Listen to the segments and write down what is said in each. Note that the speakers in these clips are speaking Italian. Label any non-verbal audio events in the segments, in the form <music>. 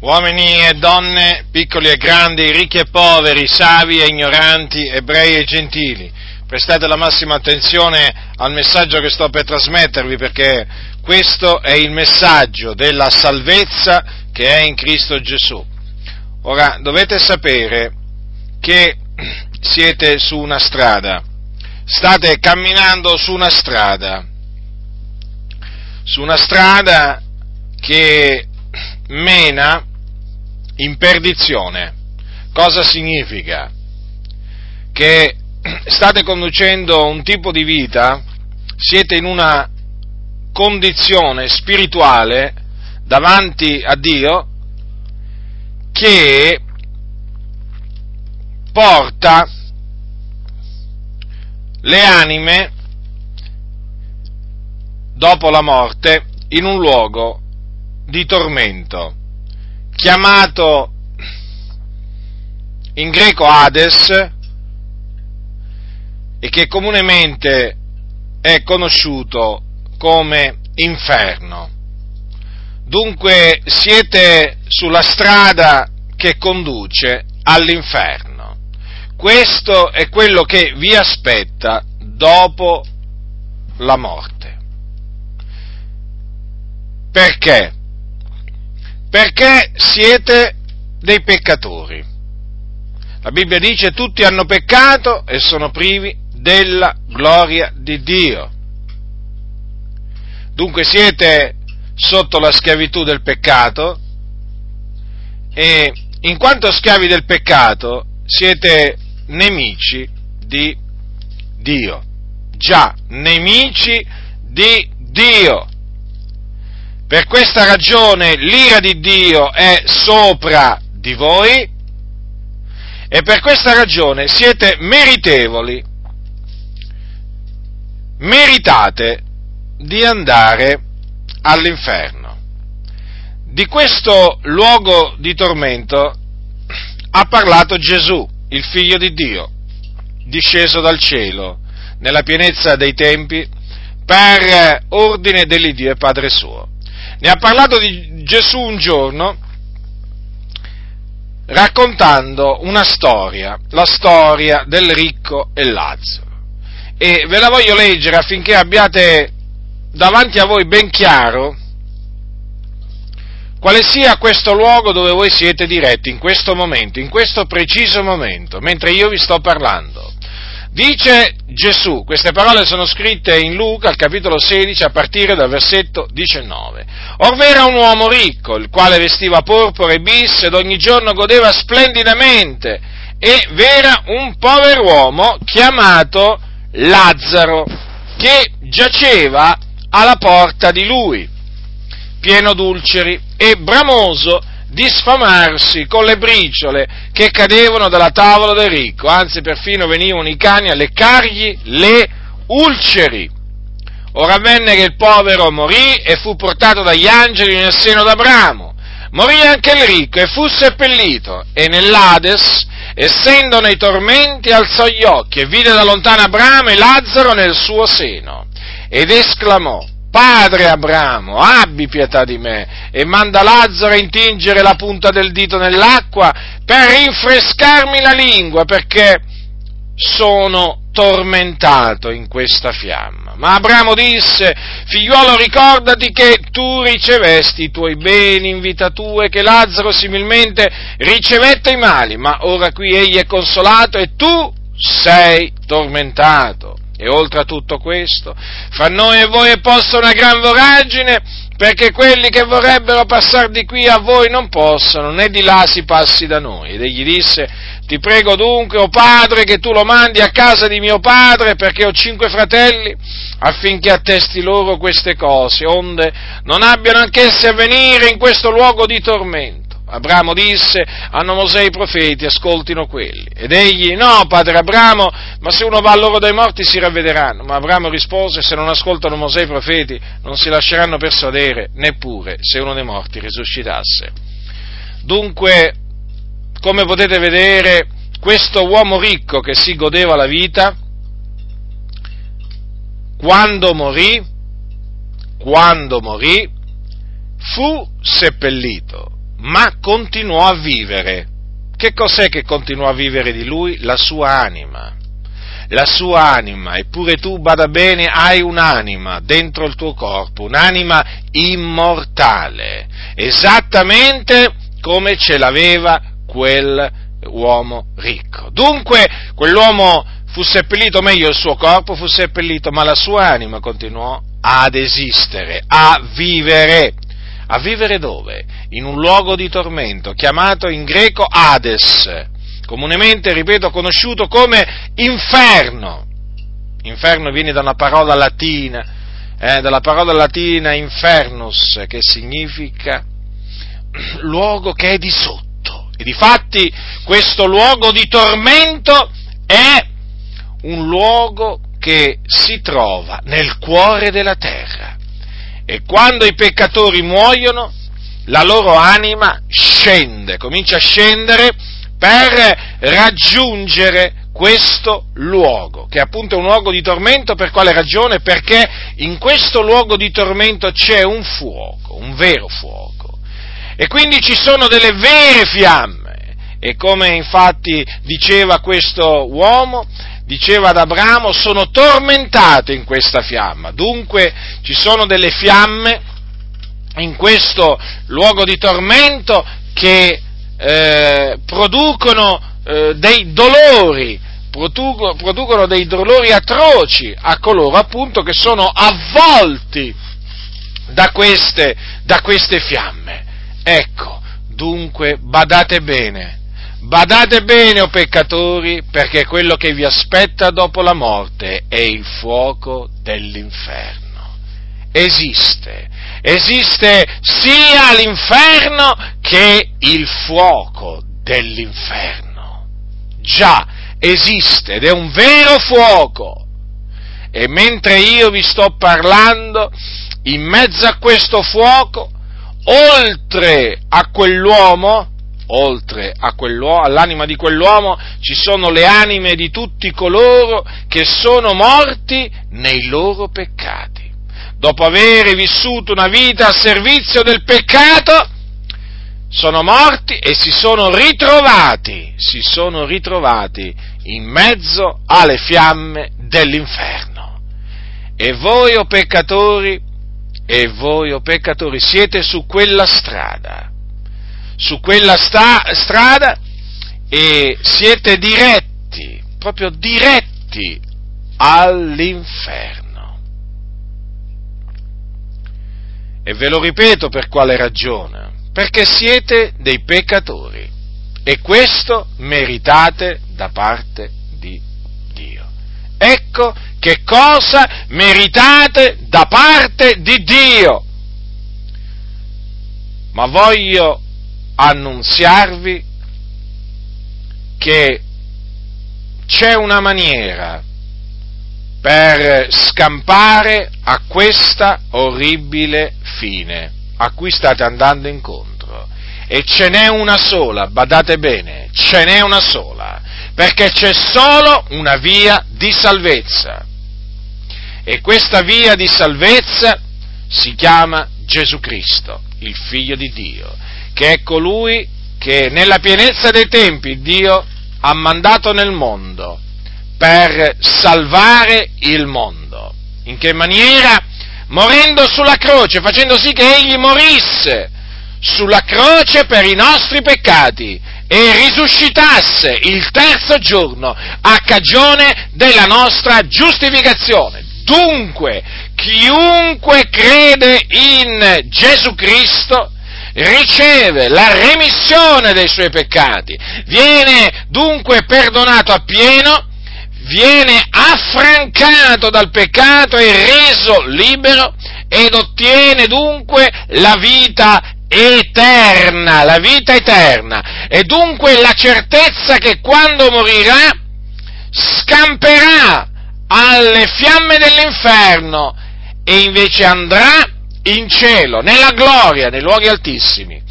uomini e donne, piccoli e grandi, ricchi e poveri, savi e ignoranti, ebrei e gentili. Prestate la massima attenzione al messaggio che sto per trasmettervi perché questo è il messaggio della salvezza che è in Cristo Gesù. Ora, dovete sapere che <clears throat> siete su una strada, state camminando su una strada, su una strada che mena in perdizione. Cosa significa? Che state conducendo un tipo di vita, siete in una condizione spirituale davanti a Dio che porta le anime dopo la morte in un luogo di tormento chiamato in greco Hades e che comunemente è conosciuto come inferno. Dunque siete sulla strada che conduce all'inferno. Questo è quello che vi aspetta dopo la morte. Perché? Perché siete dei peccatori. La Bibbia dice tutti hanno peccato e sono privi della gloria di Dio. Dunque siete sotto la schiavitù del peccato e in quanto schiavi del peccato siete nemici di Dio. Già, nemici di Dio. Per questa ragione l'ira di Dio è sopra di voi e per questa ragione siete meritevoli, meritate di andare all'inferno. Di questo luogo di tormento ha parlato Gesù, il figlio di Dio, disceso dal cielo, nella pienezza dei tempi, per ordine dell'Iddio e Padre suo. Ne ha parlato di Gesù un giorno raccontando una storia, la storia del ricco e Lazzaro. E ve la voglio leggere affinché abbiate davanti a voi ben chiaro quale sia questo luogo dove voi siete diretti in questo momento, in questo preciso momento, mentre io vi sto parlando. Dice Gesù, queste parole sono scritte in Luca al capitolo 16 a partire dal versetto 19. Orv'era un uomo ricco, il quale vestiva porpora e bis ed ogni giorno godeva splendidamente, e v'era un pover'uomo chiamato Lazzaro, che giaceva alla porta di lui, pieno d'ulceri e bramoso di sfamarsi con le briciole che cadevano dalla tavola del ricco, anzi perfino venivano i cani a leccargli le ulceri. Ora avvenne che il povero morì e fu portato dagli angeli nel seno d'Abramo. Morì anche il ricco e fu seppellito e nell'Ades, essendo nei tormenti, alzò gli occhi e vide da lontano Abramo e Lazzaro nel suo seno ed esclamò, Padre Abramo, abbi pietà di me e manda Lazzaro a intingere la punta del dito nell'acqua per rinfrescarmi la lingua perché sono tormentato in questa fiamma. Ma Abramo disse, figliuolo ricordati che tu ricevesti i tuoi beni in vita tua e che Lazzaro similmente ricevette i mali, ma ora qui egli è consolato e tu sei tormentato. E oltre a tutto questo, fra noi e voi è posta una gran voragine, perché quelli che vorrebbero passare di qui a voi non possono, né di là si passi da noi. Ed egli disse, ti prego dunque, o oh padre, che tu lo mandi a casa di mio padre, perché ho cinque fratelli, affinché attesti loro queste cose, onde non abbiano anch'essi a venire in questo luogo di tormento. Abramo disse, hanno Mosè i profeti, ascoltino quelli. Ed egli, no, padre Abramo, ma se uno va a loro dai morti si ravvederanno. Ma Abramo rispose, se non ascoltano Mosè i profeti non si lasceranno persuadere, neppure se uno dei morti risuscitasse. Dunque, come potete vedere, questo uomo ricco che si godeva la vita, quando morì, quando morì, fu seppellito ma continuò a vivere. Che cos'è che continuò a vivere di lui? La sua anima. La sua anima, eppure tu, bada bene, hai un'anima dentro il tuo corpo, un'anima immortale, esattamente come ce l'aveva quel uomo ricco. Dunque, quell'uomo fu seppellito, meglio il suo corpo fu seppellito, ma la sua anima continuò ad esistere, a vivere. A vivere dove? In un luogo di tormento, chiamato in greco Hades, comunemente, ripeto, conosciuto come inferno. Inferno viene da una parola latina, eh, dalla parola latina infernus, che significa <clears throat> luogo che è di sotto. E difatti questo luogo di tormento è un luogo che si trova nel cuore della terra. E quando i peccatori muoiono, la loro anima scende, comincia a scendere per raggiungere questo luogo, che è appunto un luogo di tormento, per quale ragione? Perché in questo luogo di tormento c'è un fuoco, un vero fuoco, e quindi ci sono delle vere fiamme, e come infatti diceva questo uomo, diceva ad Abramo, sono tormentato in questa fiamma. Dunque ci sono delle fiamme in questo luogo di tormento che eh, producono eh, dei dolori, producono, producono dei dolori atroci a coloro appunto che sono avvolti da queste, da queste fiamme. Ecco, dunque badate bene Badate bene, o oh peccatori, perché quello che vi aspetta dopo la morte è il fuoco dell'inferno. Esiste, esiste sia l'inferno che il fuoco dell'inferno. Già, esiste ed è un vero fuoco. E mentre io vi sto parlando, in mezzo a questo fuoco, oltre a quell'uomo, oltre all'anima di quell'uomo ci sono le anime di tutti coloro che sono morti nei loro peccati. Dopo aver vissuto una vita a servizio del peccato, sono morti e si sono ritrovati, si sono ritrovati in mezzo alle fiamme dell'inferno. E voi, o oh peccatori, e voi, o oh peccatori, siete su quella strada su quella sta- strada e siete diretti, proprio diretti all'inferno. E ve lo ripeto per quale ragione? Perché siete dei peccatori e questo meritate da parte di Dio. Ecco che cosa meritate da parte di Dio. Ma voglio annunziarvi che c'è una maniera per scampare a questa orribile fine a cui state andando incontro. E ce n'è una sola, badate bene, ce n'è una sola, perché c'è solo una via di salvezza. E questa via di salvezza si chiama Gesù Cristo, il Figlio di Dio che è colui che nella pienezza dei tempi Dio ha mandato nel mondo per salvare il mondo. In che maniera? Morendo sulla croce, facendo sì che egli morisse sulla croce per i nostri peccati e risuscitasse il terzo giorno a cagione della nostra giustificazione. Dunque, chiunque crede in Gesù Cristo riceve la remissione dei suoi peccati, viene dunque perdonato appieno, viene affrancato dal peccato e reso libero ed ottiene dunque la vita eterna, la vita eterna, e dunque la certezza che quando morirà scamperà alle fiamme dell'inferno e invece andrà in cielo, nella gloria, nei luoghi altissimi,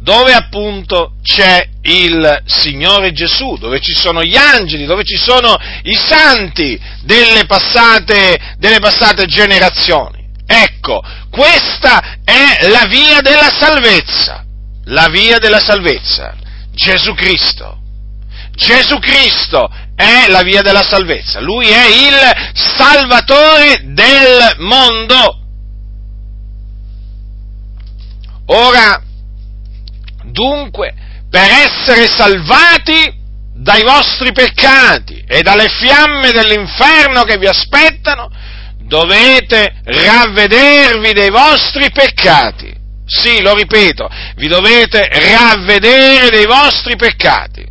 dove appunto c'è il Signore Gesù, dove ci sono gli angeli, dove ci sono i santi delle passate, delle passate generazioni. Ecco, questa è la via della salvezza, la via della salvezza, Gesù Cristo. Gesù Cristo è la via della salvezza, Lui è il Salvatore del mondo. Ora, dunque, per essere salvati dai vostri peccati e dalle fiamme dell'inferno che vi aspettano, dovete ravvedervi dei vostri peccati. Sì, lo ripeto, vi dovete ravvedere dei vostri peccati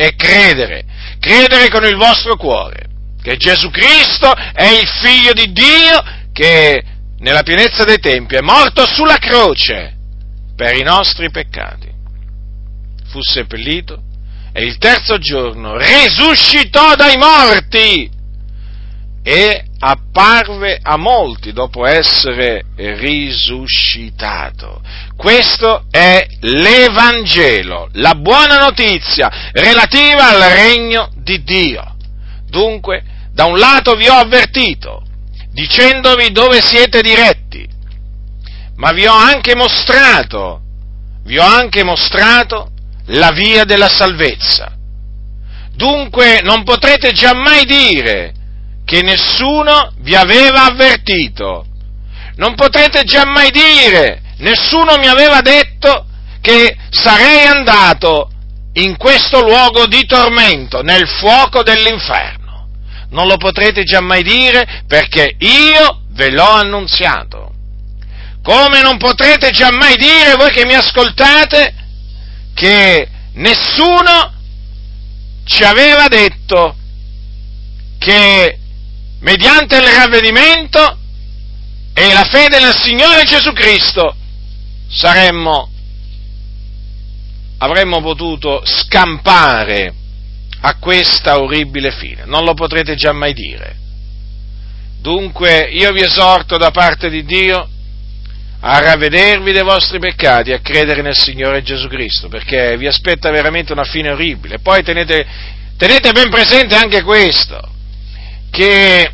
e credere, credere con il vostro cuore che Gesù Cristo è il figlio di Dio che nella pienezza dei tempi è morto sulla croce per i nostri peccati. Fu seppellito e il terzo giorno risuscitò dai morti e apparve a molti dopo essere risuscitato. Questo è l'Evangelo, la buona notizia relativa al regno di Dio. Dunque, da un lato vi ho avvertito, dicendovi dove siete diretti, ma vi ho anche mostrato, vi ho anche mostrato la via della salvezza. Dunque non potrete giammai dire che nessuno vi aveva avvertito. Non potrete giammai dire, nessuno mi aveva detto che sarei andato in questo luogo di tormento, nel fuoco dell'inferno. Non lo potrete giammai dire perché io ve l'ho annunziato. Come non potrete giammai dire, voi che mi ascoltate, che nessuno ci aveva detto che mediante il ravvedimento e la fede nel Signore Gesù Cristo saremmo, avremmo potuto scampare a questa orribile fine. Non lo potrete già mai dire. Dunque io vi esorto da parte di Dio a ravvedervi dei vostri peccati a credere nel Signore Gesù Cristo, perché vi aspetta veramente una fine orribile. Poi tenete, tenete ben presente anche questo, che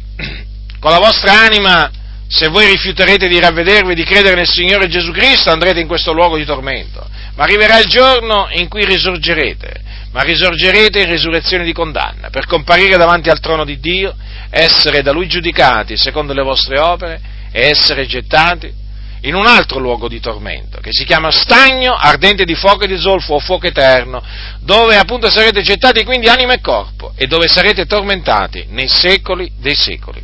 con la vostra anima, se voi rifiuterete di ravvedervi, di credere nel Signore Gesù Cristo, andrete in questo luogo di tormento. Ma arriverà il giorno in cui risorgerete, ma risorgerete in risurrezione di condanna, per comparire davanti al trono di Dio, essere da Lui giudicati secondo le vostre opere e essere gettati in un altro luogo di tormento, che si chiama stagno ardente di fuoco e di zolfo o fuoco eterno, dove appunto sarete gettati quindi anima e corpo e dove sarete tormentati nei secoli dei secoli,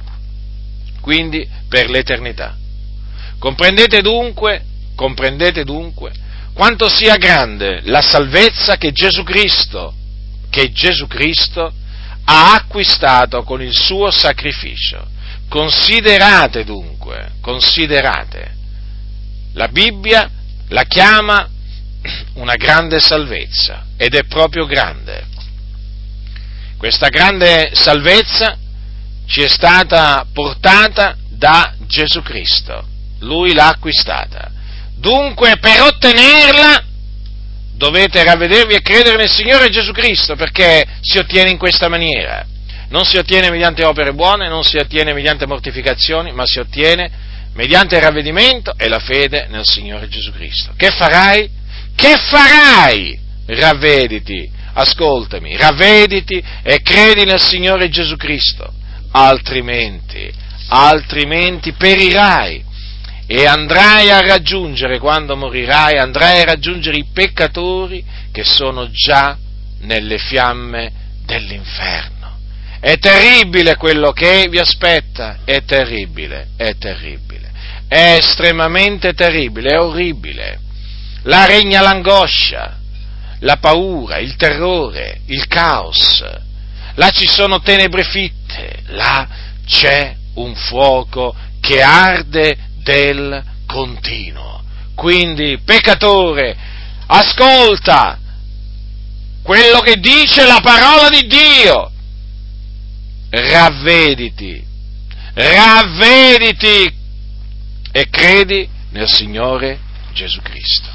quindi per l'eternità. Comprendete dunque, comprendete dunque quanto sia grande la salvezza che Gesù Cristo, che Gesù Cristo ha acquistato con il suo sacrificio. Considerate dunque, considerate la Bibbia la chiama una grande salvezza ed è proprio grande. Questa grande salvezza ci è stata portata da Gesù Cristo, Lui l'ha acquistata. Dunque per ottenerla dovete ravvedervi e credere nel Signore Gesù Cristo perché si ottiene in questa maniera. Non si ottiene mediante opere buone, non si ottiene mediante mortificazioni, ma si ottiene mediante il ravvedimento e la fede nel Signore Gesù Cristo. Che farai? Che farai? Ravvediti, ascoltami, ravvediti e credi nel Signore Gesù Cristo, altrimenti, altrimenti perirai e andrai a raggiungere, quando morirai, andrai a raggiungere i peccatori che sono già nelle fiamme dell'inferno. È terribile quello che vi aspetta, è terribile, è terribile, è estremamente terribile, è orribile. Là regna l'angoscia, la paura, il terrore, il caos. Là ci sono tenebre fitte, là c'è un fuoco che arde del continuo. Quindi, peccatore, ascolta quello che dice la parola di Dio ravvediti, ravvediti e credi nel Signore Gesù Cristo.